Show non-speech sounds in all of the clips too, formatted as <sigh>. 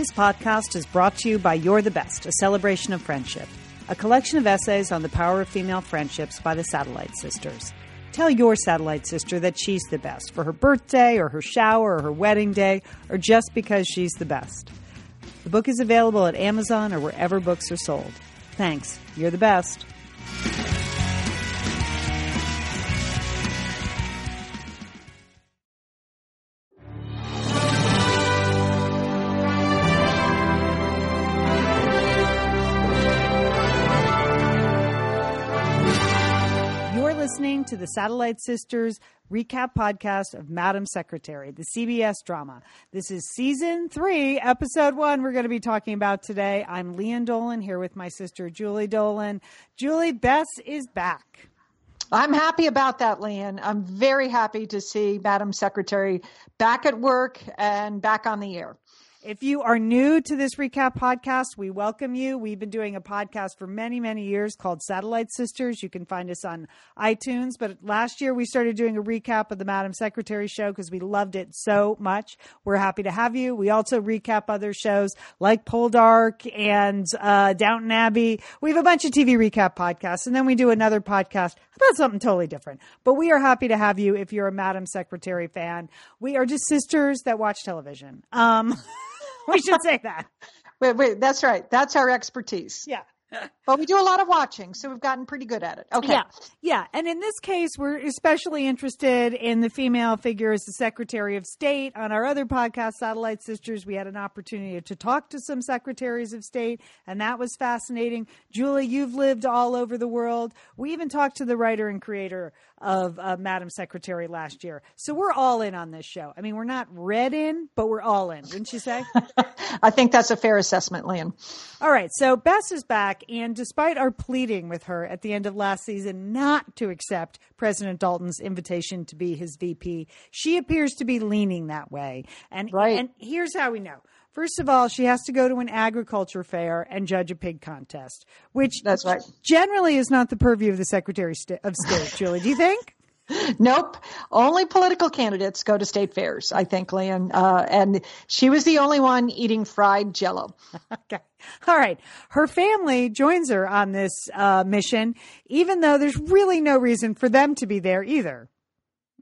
This podcast is brought to you by You're the Best, a celebration of friendship, a collection of essays on the power of female friendships by the Satellite Sisters. Tell your satellite sister that she's the best for her birthday or her shower or her wedding day or just because she's the best. The book is available at Amazon or wherever books are sold. Thanks. You're the best. The Satellite Sisters recap podcast of Madam Secretary, the CBS drama. This is season three, episode one, we're going to be talking about today. I'm Lian Dolan here with my sister, Julie Dolan. Julie, Bess is back. I'm happy about that, Lian. I'm very happy to see Madam Secretary back at work and back on the air. If you are new to this recap podcast, we welcome you. We've been doing a podcast for many, many years called Satellite Sisters. You can find us on iTunes. But last year we started doing a recap of the Madam Secretary show because we loved it so much. We're happy to have you. We also recap other shows like Poldark and uh, Downton Abbey. We have a bunch of TV recap podcasts, and then we do another podcast about something totally different. But we are happy to have you if you're a Madam Secretary fan. We are just sisters that watch television. Um, <laughs> we should say that. Wait, wait, that's right. That's our expertise. Yeah. <laughs> But we do a lot of watching, so we've gotten pretty good at it. Okay. Yeah. Yeah. And in this case, we're especially interested in the female figure as the Secretary of State. On our other podcast, Satellite Sisters, we had an opportunity to talk to some secretaries of state, and that was fascinating. Julie, you've lived all over the world. We even talked to the writer and creator of uh, Madam Secretary last year. So we're all in on this show. I mean, we're not read in, but we're all in, wouldn't you say? <laughs> I think that's a fair assessment, Lian. All right. So Bess is back, and despite our pleading with her at the end of last season not to accept President Dalton's invitation to be his VP, she appears to be leaning that way. And Right. and here's how we know. First of all, she has to go to an agriculture fair and judge a pig contest, which That's right. generally is not the purview of the Secretary of State. Julie, do you think? Nope. Only political candidates go to state fairs, I think, Lian. Uh, and she was the only one eating fried jello. <laughs> Okay. All right. Her family joins her on this uh, mission, even though there's really no reason for them to be there either.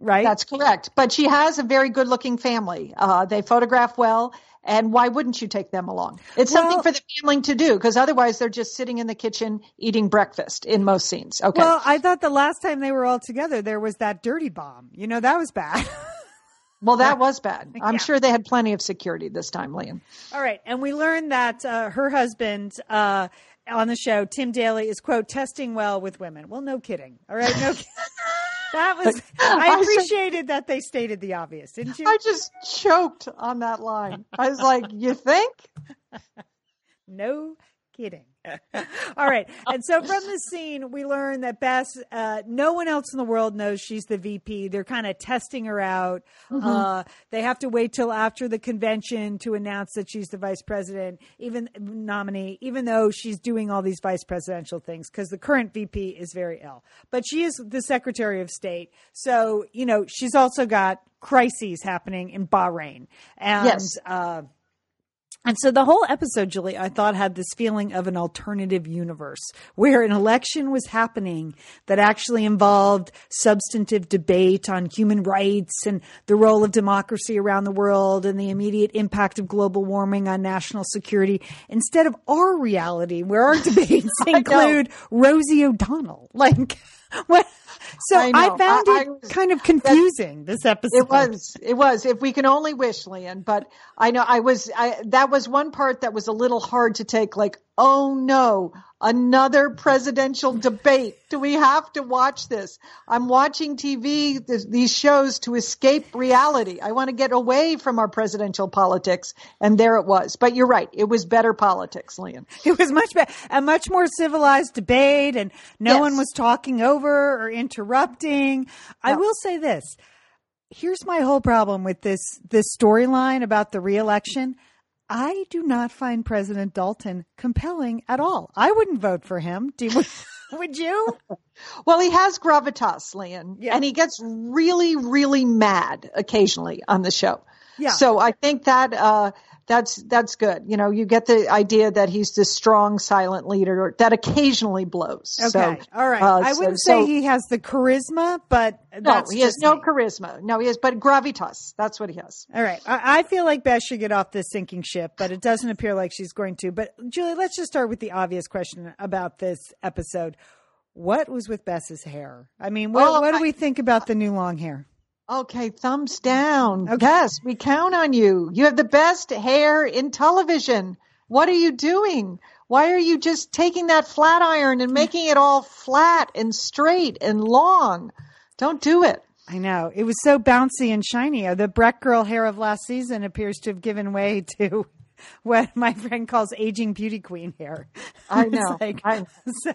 Right? That's correct. But she has a very good looking family. Uh, they photograph well. And why wouldn't you take them along? It's Well- something for the family to do because otherwise they're just sitting in the kitchen eating breakfast in most scenes. Okay. Well, I thought the last time they were all together, there was that dirty bomb. You know, that was bad. <laughs> Well, that was bad. <laughs> I'm Yeah. sure they had plenty of security this time, Lian. all right. And we learned that uh, her husband uh, on the show, Tim Daly, is, quote, testing well with women. Well, no kidding. All right. No <laughs> kidding. That was, <gasps> I appreciated that they stated the obvious, didn't you? I just choked on that line. I was like, you think? <laughs> No kidding. <laughs> All right. And so from the scene, we learn that Bess, uh, no one else in the world knows she's the VP. They're kind of testing her out. Uh, they have to wait till after the convention to announce that she's the vice president, even nominee, even though she's doing all these vice presidential things because the current VP is very ill. But she is the Secretary of State. So, you know, she's also got crises happening in Bahrain. And, Yes. uh, and so the whole episode, Julie, I thought had this feeling of an alternative universe where an election was happening that actually involved substantive debate on human rights and the role of democracy around the world and the immediate impact of global warming on national security instead of our reality where our <laughs> debates include Rosie O'Donnell. Like, <laughs> what? So I I, found I- it I was- kind of confusing this episode. It was, it was. If we can only wish, Lian. But I know I was. I that was one part that was a little hard to take. Like, oh no, another presidential debate. Do we have to watch this? I'm watching TV, th- these shows to escape reality. I want to get away from our presidential politics, and there it was. But you're right. It was better politics, Lian. <laughs> It was much better, a much more civilized debate, and no Yes. one was talking over or interrupting. I will say this: here's my whole problem with this this storyline about the reelection. I do not find President Dalton compelling at all. I wouldn't vote for him. Do you, <laughs> would you? <laughs> Well, he has gravitas, Lian, Yeah. and he gets really, really mad occasionally on the show. Yeah. So I think that uh, that's that's good. You know, you get the idea that he's this strong, silent leader that occasionally blows. Okay, So, all right. uh, I so- wouldn't so- say he has the charisma, but No, he has no me. charisma. No, he has, but gravitas. That's what he has. All right. I, I feel like Beth should get off this sinking ship, but it doesn't appear like she's going to. But Julie, let's just start with the obvious question about this episode. What was with Bess's hair? I mean, what, Well, what do I- we think about the new long hair? Okay, thumbs down. Okay. Yes, we count on you. You have the best hair in television. What are you doing? Why are you just taking that flat iron and making it all flat and straight and long? Don't do it. I know it was so bouncy and shiny. The Breck girl hair of last season appears to have given way <laughs> to what my friend calls aging beauty queen hair. I <laughs> know. like- I- <laughs> so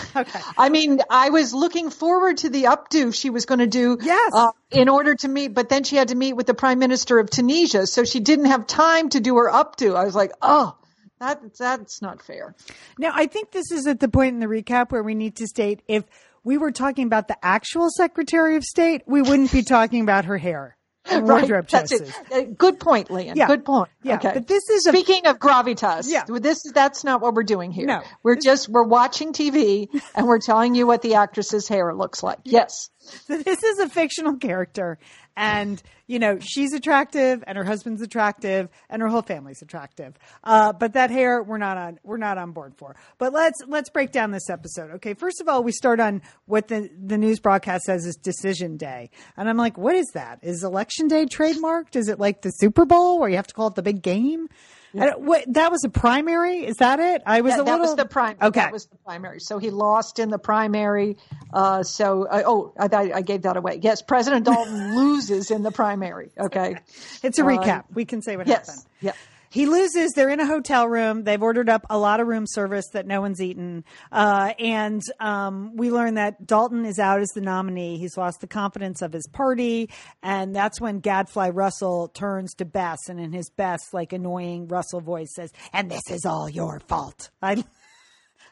<laughs> okay. I mean, I was looking forward to the updo she was going to do. Yes. Uh, in order to meet, but then she had to meet with the prime minister of Tunisia, so she didn't have time to do her updo. I was like, oh, that that's not fair. Now, I think this is at the point in the recap where we need to state if we were talking about the actual Secretary of State, we wouldn't be talking about her hair Right, wardrobe that's choices. it. Uh, good point, Lian. Yeah. Good point. Yeah, Okay. but this is a Speaking of gravitas, Yeah. this is that's not what we're doing here. No. We're just we're watching TV and we're telling you what the actress's hair looks like. Yes. So this is a fictional character and you know she's attractive and her husband's attractive and her whole family's attractive. Uh, but that hair we're not on we're not on board for. But let's let's break down this episode okay? First of all we start on what the the news broadcast says is decision day. And i'm like what is that? Is election day trademarked? Is it like the super bowl where you have to call it the big game That was a primary is that it i was That, a that little was the prime. okay That was the primary. So he lost in the primary. Uh, so uh, oh, I, I gave that away. Yes, President Dalton <laughs> loses in the primary. Okay. it's a Uh, recap we can say what happened Yes. Yeah. He loses. They're in a hotel room. They've ordered up a lot of room service that no one's eaten. Uh, and um, we learn that Dalton is out as the nominee. He's lost the confidence of his party. And that's when Gadfly Russell turns to Bess and in his best, like annoying Russell voice says, And this is all your fault. <laughs> I,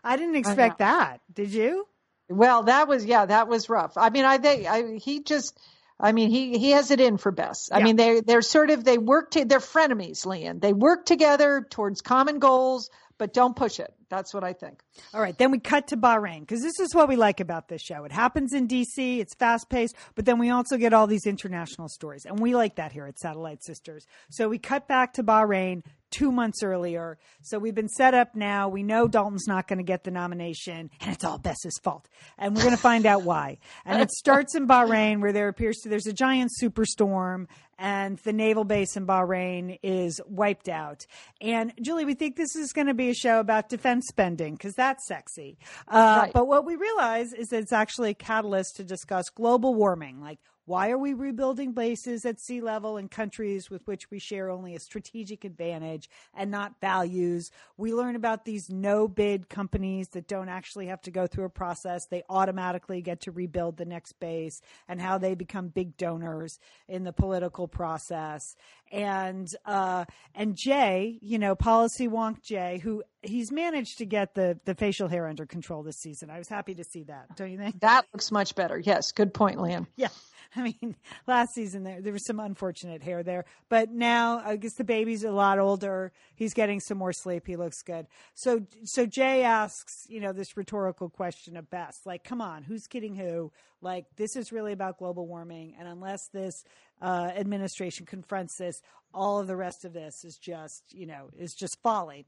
I didn't expect that. Did you? Well, that was yeah, that was rough. I mean, I think I, he just. I mean, he, he has it in for Bess. I Yeah. mean, they they're sort of they work to they're frenemies, Lian. They work together towards common goals, but don't push it. That's what I think. All right, then we cut to Bahrain because this is what we like about this show. It happens in DC, it's fast paced, but then we also get all these international stories, and we like that here at Satellite Sisters. So we cut back to Bahrain two months earlier. So we've been set up now. We know Dalton's not going to get the nomination, and it's all Bess's fault, and we're going to find out why. And it starts in Bahrain, where there appears to there's a giant superstorm, and the naval base in Bahrain is wiped out. And Julie, we think this is going to be a show about defense spending because that's sexy. Uh, Right. But what we realize is that it's actually a catalyst to discuss global warming, like. Why are we rebuilding bases at sea level in countries with which we share only a strategic advantage and not values? We learn about these no bid companies that don't actually have to go through a process. They automatically get to rebuild the next base and how they become big donors in the political process. And uh, and Jay, you know, policy wonk Jay, who he's managed to get the the facial hair under control this season. I was happy to see that. Don't you think? That looks much better. Yes, good point, Lian. <laughs> Yeah. I mean, <laughs> last season there there was some unfortunate hair there, but now I guess the baby's a lot older. He's getting some more sleep. He looks good. So so Jay asks, you know, this rhetorical question of Bess, like, come on, who's kidding who? Like, this is really about global warming, and unless this uh, administration confronts this, all of the rest of this is just, you know, is just folly.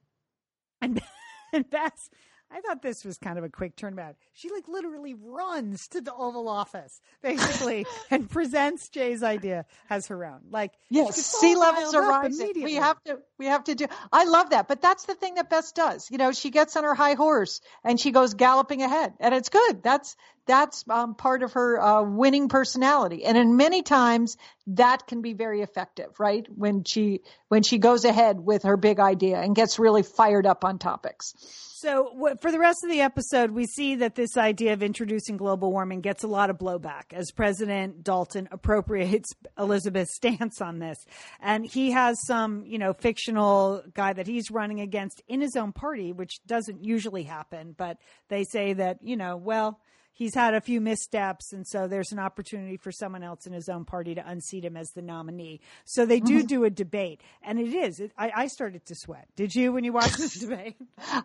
And <laughs> and Bess, I thought this was kind of a quick turnabout. She like literally runs to the Oval Office, basically, <laughs> and presents Jay's idea as her own. Like, Yes, sea levels are rising. We have to we have to do I love that. But that's the thing that Bess does. You know, she gets on her high horse and she goes galloping ahead. And it's good. That's that's um, part of her uh, winning personality. And in many times that can be very effective, right? When she when she goes ahead with her big idea and gets really fired up on topics. So, for the rest of the episode, we see that this idea of introducing global warming gets a lot of blowback as President Dalton appropriates <laughs> Elizabeth's stance on this. And he has some, you know, fictional guy that he's running against in his own party, which doesn't usually happen. But they say that, you know, well, he's had a few missteps, and so there's an opportunity for someone else in his own party to unseat him as the nominee. So they do do a debate, and it is. It, I, I started to sweat. Did you when you watched this <laughs> debate?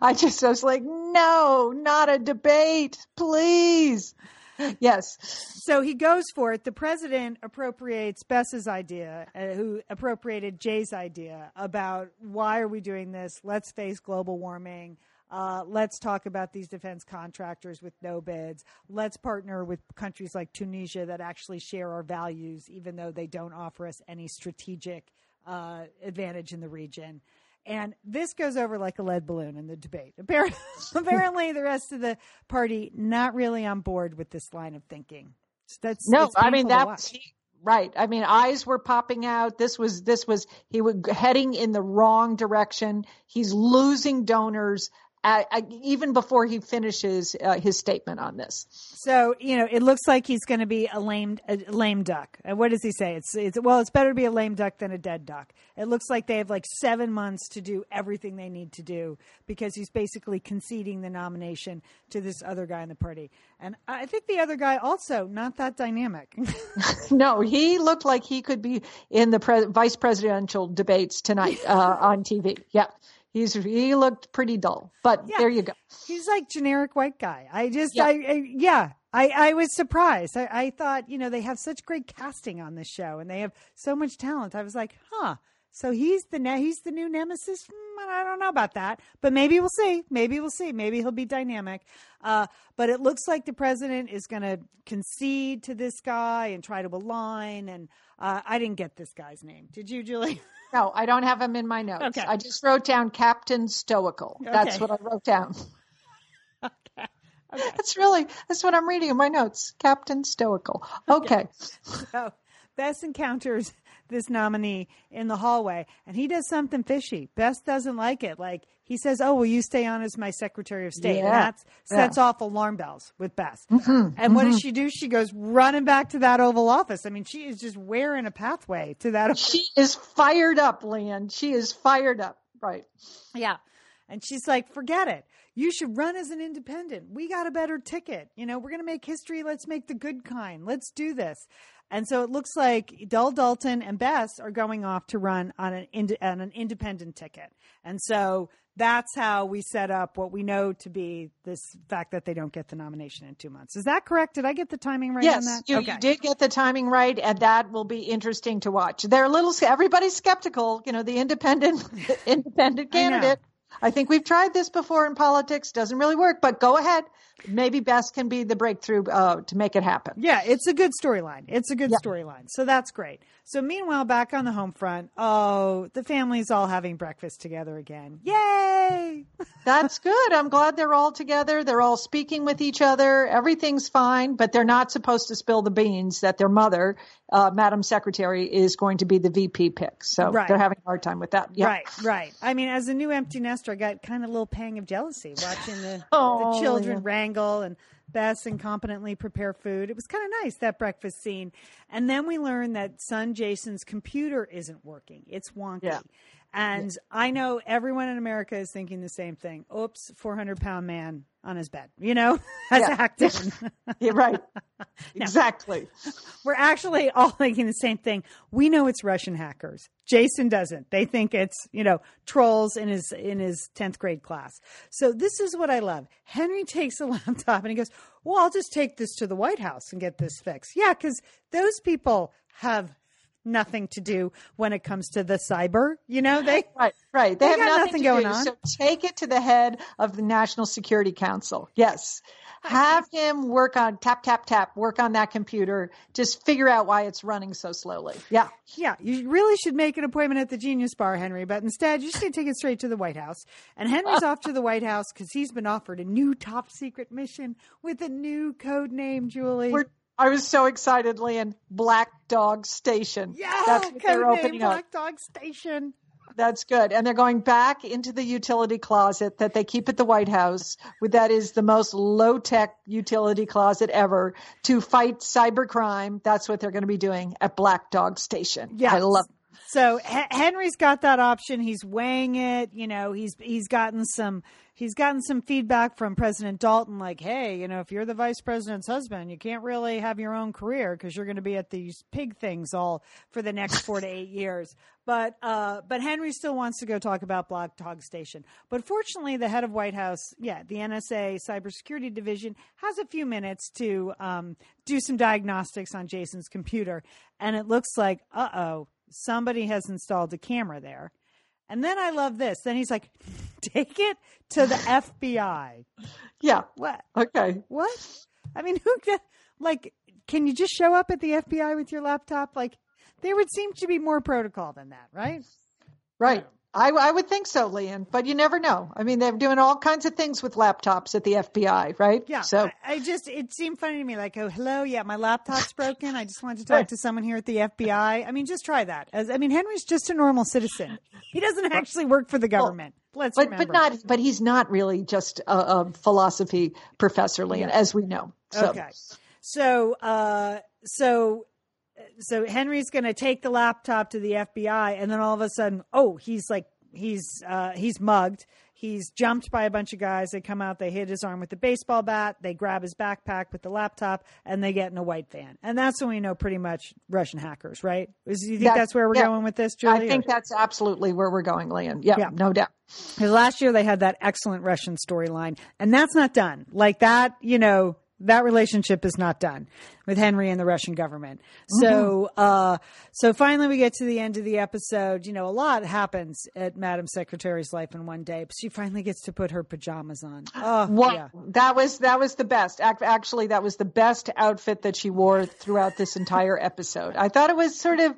I just I was like, no, not a debate, please. Yes. So he goes for it. The president appropriates Bess's idea, uh, who appropriated Jay's idea about why are we doing this? Let's face global warming. Uh, let's talk about these defense contractors with no bids. Let's partner with countries like Tunisia that actually share our values, even though they don't offer us any strategic uh, advantage in the region. And this goes over like a lead balloon in the debate. <laughs> Apparently, <laughs> apparently the rest of the party not really on board with this line of thinking. That's no. I mean that's right. I mean, eyes were popping out. This was this was he was heading in the wrong direction. He's losing donors. I, even before he finishes uh, his statement on this. So you know, it looks like he's going to be a lame, a lame duck. And what does he say? It's, it's well, it's better to be a lame duck than a dead duck. It looks like they have like seven months to do everything they need to do because he's basically conceding the nomination to this other guy in the party. And I think the other guy also not that dynamic. <laughs> <laughs> No, he looked like he could be in the pre- vice presidential debates tonight uh, on TV. Yeah, he's he looked pretty dull, but Yeah. there you go. he's like generic white guy. I just, Yeah. I, I yeah. I, I was surprised. I, I thought, you know, they have such great casting on this show and they have so much talent. I was like, huh. So he's the ne- he's the new nemesis. Hmm, I don't know about that, but maybe we'll see. Maybe we'll see. Maybe he'll be dynamic. Uh, but it looks like the president is going to concede to this guy and try to align. And uh, I didn't get this guy's name. Did you, Julie? <laughs> No, I don't have him in my notes. Okay. I just wrote down Captain Stoical. That's Okay. what I wrote down. <laughs> okay. Okay. That's really that's what I'm reading in my notes. Captain Stoical. Okay. <laughs> So Bess encounters this nominee in the hallway and he does something fishy. Bess doesn't like it. Like he says, Oh, will you stay on as my Secretary of State? And Yeah. that sets off alarm bells with Bess. Mm-hmm. And what does she do? She goes running back to that Oval Office. I mean, she is just wearing a pathway to that. She is fired up, Lian. She is fired up. Right. Yeah. And she's like, forget it. You should run as an independent. We got a better ticket. You know, we're going to make history. Let's make the good kind. Let's do this. And so it looks like Del Dalton and Bess are going off to run on an ind- on an independent ticket. And so that's how we set up what we know to be this fact that they don't get the nomination in two months. Is that correct? Did I get the timing right on Yes, that? you, you did get the timing right, and that will be interesting to watch. They're a little. Everybody's skeptical. You know, the independent <laughs> independent candidate. I think we've tried this before in politics. Doesn't really work, but go ahead. Maybe Bess can be the breakthrough uh, to make it happen. Yeah, it's a good storyline. It's a good Yeah. storyline. So that's great. So meanwhile, back on the home front, oh, the family's all having breakfast together again. Yay! <laughs> That's good. I'm glad they're all together. They're all speaking with each other. Everything's fine, but they're not supposed to spill the beans that their mother, uh, Madam Secretary, is going to be the VP pick. So Right. they're having a hard time with that. Yeah. Right, right. I mean, as a new empty nester, I got kind of a little pang of jealousy watching the, <laughs> Oh, the children yeah. wrangle and Bess competently prepare food. It was kind of nice that breakfast scene. And then we learned that son Jason's computer isn't working. It's wonky. Yeah. And I know everyone in America is thinking the same thing. Oops, 400 pound man on his bed, you know, <laughs> has Yeah. <laughs> You're right. <laughs> Exactly. We're actually all thinking the same thing. We know it's Russian hackers. Jason doesn't. They think it's, you know, trolls in his in his 10th grade class. So this is what I love. Henry takes a laptop and he goes, "Well, I'll just take this to the White House and get this fixed." Yeah, cuz those people have nothing to do when it comes to the cyber, you know? They <laughs> Right, right. They, They have nothing, nothing going do. on. So take it to the head of the National Security Council. Yes. Have him work on tap, tap, tap, work on that computer. Just figure out why it's running so slowly. Yeah. Yeah, you really should make an appointment at the Genius Bar, Henry, but instead you should take it straight to the White House. And Henry's off to the White House because he's been offered a new top secret mission with a new code name, Julie. We're, I was so excited, Lian. Black Dog Station. yeah, That's what they're opening up. Black Dog Station. That's good. And they're going back into the utility closet that they keep at the White House. With that is the most low tech utility closet ever to fight cybercrime. That's what they're going to be doing at Black Dog Station. Yes. I love so H- Henry's got that option. He's weighing it. You know, he's he's gotten some he's gotten some feedback from President Dalton, like, hey, you know, if you're the vice president's husband, you can't really have your own career because you're going to be at these pig things all for the next four to eight years. But uh, but Henry still wants to go talk about Black Dog Station. But fortunately, the head of White House, yeah, the NSA Cybersecurity Division has a few minutes to um, do some diagnostics on Jason's computer, and it looks like, uh oh, somebody has installed a camera there. And then I love this. Then he's like, <laughs> take it to the FBI. Yeah. What? Okay. What? I mean, <laughs> who can, like, can you just show up at the FBI with your laptop? Like, there would seem to be more protocol than that, right? Right. I, I would think so, Lian, but you never know. I mean, they're doing all kinds of things with laptops at the FBI, right? Yeah. So I, I just, it seemed funny to me. Like, oh, hello. Yeah, my laptop's broken. I just wanted to talk to someone here at the FBI. I mean, just try that. As I mean, Henry's just a normal citizen. He doesn't actually work for the government. Let's but remember. but not but he's not really just a, a philosophy professor, Lian, Yeah. as we know. So, Okay. So, uh, so, so Henry's going to take the laptop to the FBI, and then all of a sudden, oh, he's like, he's uh, he's mugged. He's jumped by a bunch of guys. They come out, they hit his arm with the baseball bat, they grab his backpack with the laptop, and they get in a white van. And that's when we know pretty much Russian hackers, right? Is, you think That- that's where we're yeah. going with this, Julie? I think that's absolutely where we're going, Lian. Yeah, Yeah. no doubt. Because last year they had that excellent Russian storyline, and that's not done. Like that, you know, that relationship is not done with Henry and the Russian government. So, uh, so finally we get to the end of the episode. You know, a lot happens at Madam Secretary's life in one day, but she finally gets to put her pajamas on. Oh, What yeah. that was that was the best. Actually, that was the best outfit that she wore throughout this entire episode. I thought it was sort of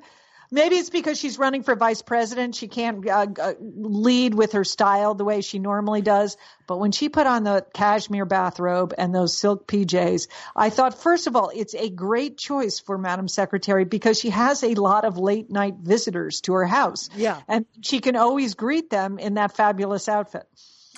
maybe it's because she's running for vice president. She can't uh, uh, lead with her style the way she normally does. But when she put on the cashmere bathrobe and those silk PJs, I thought first of all it's a great choice for Madam Secretary because she has a lot of late night visitors to her house. Yeah. and she can always greet them in that fabulous outfit.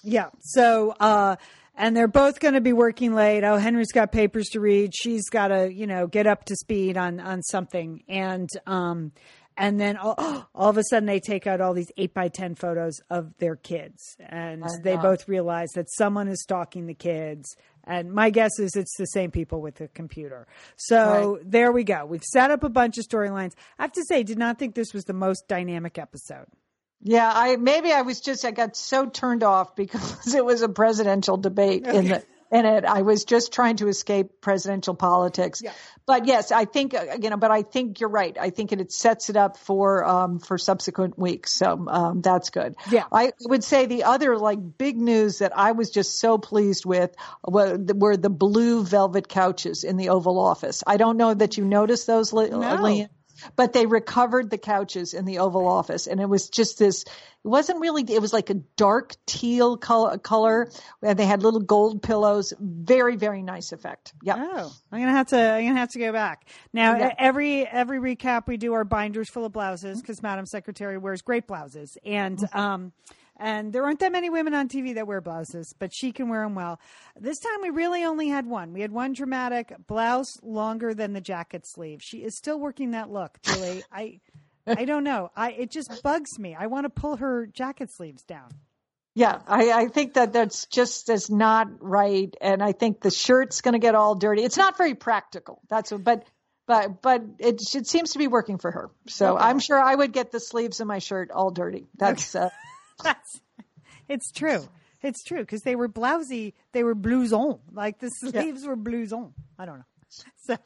Yeah. So, uh, and they're both going to be working late. Oh, Henry's got papers to read. She's got to, you know, get up to speed on on something. And um, and then all, <gasps> all of a sudden they take out all these eight by ten photos of their kids, and they both realize that someone is stalking the kids. And my guess is it's the same people with the computer. So there we go. We've set up a bunch of storylines. I have to say, did not think this was the most dynamic episode. Yeah, I maybe I was just I got so turned off because <laughs> it was a presidential debate in the <laughs> in it. I was just trying to escape presidential politics. Yeah. But yes, I think uh, you know. But I think you're right. I think it, it sets it up for um, for subsequent weeks. So um, that's good. Yeah. I would say the other like big news that I was just so pleased with were, were the blue velvet couches in the Oval Office. I don't know that you noticed those, No. But they recovered the couches in the Oval Office, and it was just this. It wasn't really. It was like a dark teal color, color and they had little gold pillows. Very, very nice effect. Yeah. Oh, I'm gonna have to. I'm gonna have to go back now. Yeah. Every every recap, we do our binders full of blouses because Madam Secretary wears great blouses, and um, and there aren't that many women on TV that wear blouses, but she can wear them well. This time, we really only had one. We had one dramatic blouse longer than the jacket sleeve. She is still working that look, Julie. <laughs> I. I don't know. I it just bugs me. I want to pull her jacket sleeves down. Yeah, I, I think that that's just is not right, and I think the shirt's going to get all dirty. It's not very practical. That's what, but but but it, it seems to be working for her. So Okay. I'm sure I would get the sleeves of my shirt all dirty. That's uh, <laughs> That's it's true. It's true because they were blousy. They were blouson. Like the sleeves were blouson. I don't know. <laughs> So,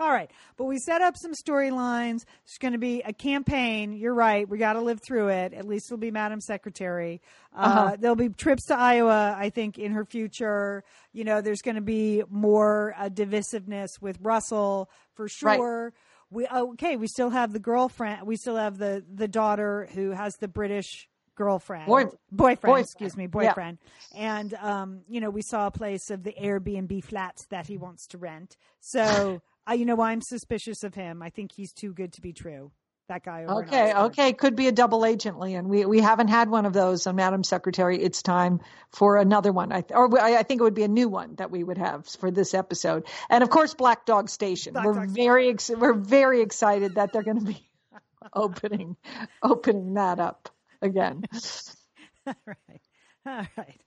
all right. But we set up some storylines. It's going to be a campaign. You're right. We got to live through it. At least it'll be Madam Secretary. Uh, Uh-huh. There'll be trips to Iowa, I think, in her future. You know, there's going to be more uh, divisiveness with Russell for Right. sure. We okay. We still have the girlfriend. We still have the the daughter who has the British girlfriend, Boy- boyfriend, boyfriend. excuse me, Yeah. boyfriend. And um, you know, we saw a place of the Airbnb flats that he wants to rent. So, <laughs> uh, you know, I'm suspicious of him. I think he's too good to be true. That guy. Over Okay, okay, could be a double agent, Lian. We we haven't had one of those on Madam Secretary. It's time for another one. I th- or I, I think it would be a new one that we would have for this episode. And of course, Black Dog Station. Black we're Dog very ex- we're very excited that they're going to be <laughs> opening opening that up again. <laughs> All right. All right.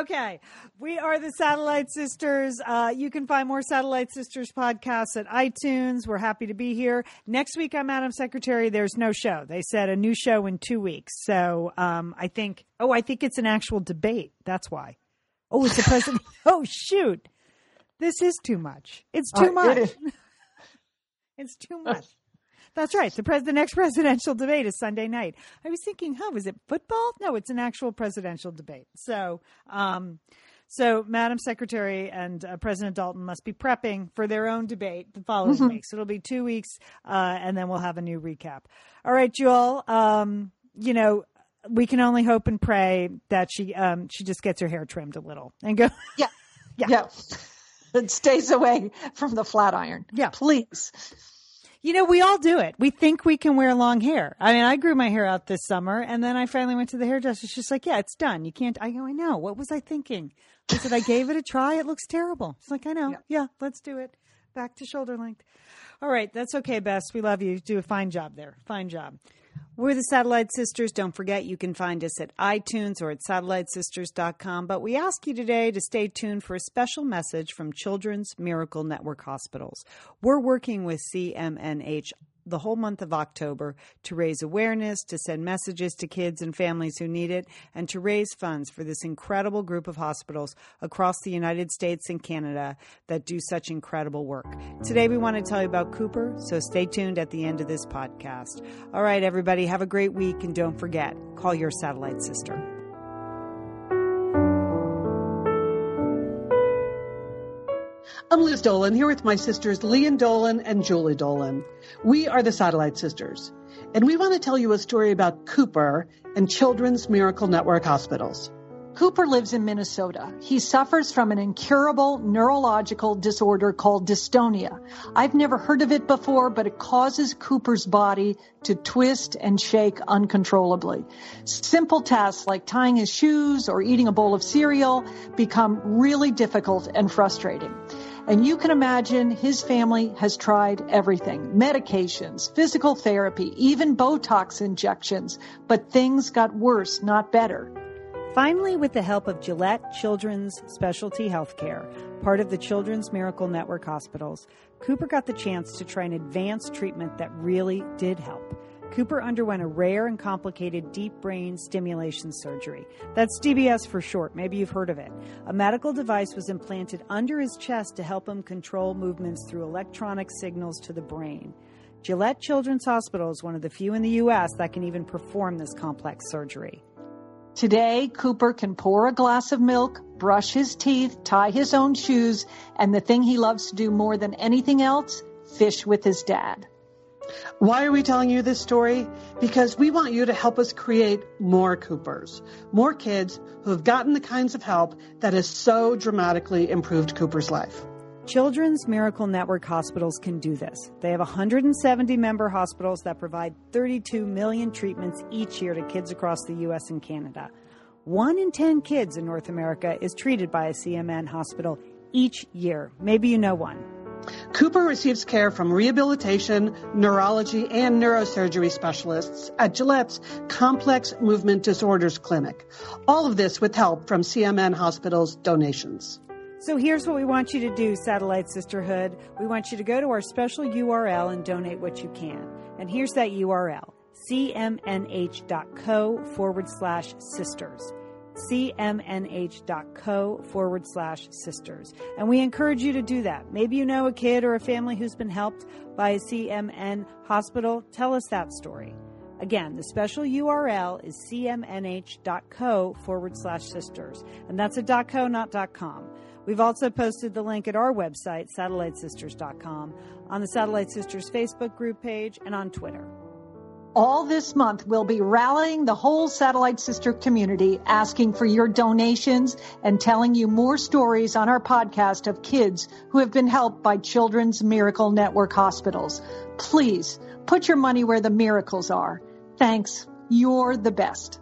Okay. We are the Satellite Sisters. Uh, you can find more Satellite Sisters podcasts at iTunes. We're happy to be here. Next week, I'm Madam Secretary. There's no show. They said a new show in two weeks. So um, I think, oh, I think it's an actual debate. That's why. Oh, it's a president. <laughs> oh, shoot. This is too much. It's too uh, much. It <laughs> it's too much. That's right. The, pres- the next <laughs> presidential debate is Sunday night. I was thinking, huh, was it football? No, it's an actual presidential debate. So, um, so Madam Secretary and uh, President Dalton must be prepping for their own debate the following mm-hmm. week. So it'll be two weeks, uh, and then we'll have a new recap. All right, Jewel. Um, you know, we can only hope and pray that she um, she just gets her hair trimmed a little and go. Yeah, <laughs> yeah. yeah. <laughs> It stays away from the flat iron. Yeah, please. You know, we all do it. We think we can wear long hair. I mean, I grew my hair out this summer, and then I finally went to the hairdresser. She's like, "Yeah, it's done. You can't." I go, "I know. What was I thinking?" I said, "I gave it a try. It looks terrible." She's like, "I know. Yeah, yeah let's do it. Back to shoulder length." All right, that's okay, Bess. We love you. Do a fine job there. Fine job. We're the Satellite Sisters. Don't forget, you can find us at iTunes or at satellitesisters.com. But we ask you today to stay tuned for a special message from Children's Miracle Network Hospitals. We're working with CMNH the whole month of October to raise awareness, to send messages to kids and families who need it, and to raise funds for this incredible group of hospitals across the United States and Canada that do such incredible work. Today, we want to tell you about Cooper, so stay tuned at the end of this podcast. All right, everybody, have a great week, and don't forget call your satellite sister. I'm Liz Dolan here with my sisters Lian Dolan and Julie Dolan. We are the Satellite Sisters, and we want to tell you a story about Cooper and Children's Miracle Network hospitals. Cooper lives in Minnesota. He suffers from an incurable neurological disorder called dystonia. I've never heard of it before, but it causes Cooper's body to twist and shake uncontrollably. Simple tasks like tying his shoes or eating a bowl of cereal become really difficult and frustrating. And you can imagine his family has tried everything medications, physical therapy, even Botox injections, but things got worse, not better. Finally, with the help of Gillette Children's Specialty Healthcare, part of the Children's Miracle Network hospitals, Cooper got the chance to try an advanced treatment that really did help. Cooper underwent a rare and complicated deep brain stimulation surgery. That's DBS for short. Maybe you've heard of it. A medical device was implanted under his chest to help him control movements through electronic signals to the brain. Gillette Children's Hospital is one of the few in the U.S. that can even perform this complex surgery. Today, Cooper can pour a glass of milk, brush his teeth, tie his own shoes, and the thing he loves to do more than anything else, fish with his dad. Why are we telling you this story? Because we want you to help us create more Coopers, more kids who have gotten the kinds of help that has so dramatically improved Cooper's life. Children's Miracle Network hospitals can do this. They have 170 member hospitals that provide 32 million treatments each year to kids across the U.S. and Canada. One in 10 kids in North America is treated by a CMN hospital each year. Maybe you know one. Cooper receives care from rehabilitation, neurology, and neurosurgery specialists at Gillette's Complex Movement Disorders Clinic. All of this with help from CMN Hospital's donations. So here's what we want you to do, Satellite Sisterhood. We want you to go to our special URL and donate what you can. And here's that URL cmnh.co forward slash sisters cmnh.co forward slash sisters. And we encourage you to do that. Maybe you know a kid or a family who's been helped by a CMN hospital. Tell us that story. Again, the special URL is cmnh.co forward slash sisters. And that's a .co, not .com. We've also posted the link at our website, satellitesisters.com, on the Satellite Sisters Facebook group page, and on Twitter all this month, we'll be rallying the whole Satellite Sister community, asking for your donations and telling you more stories on our podcast of kids who have been helped by Children's Miracle Network hospitals. Please put your money where the miracles are. Thanks. You're the best.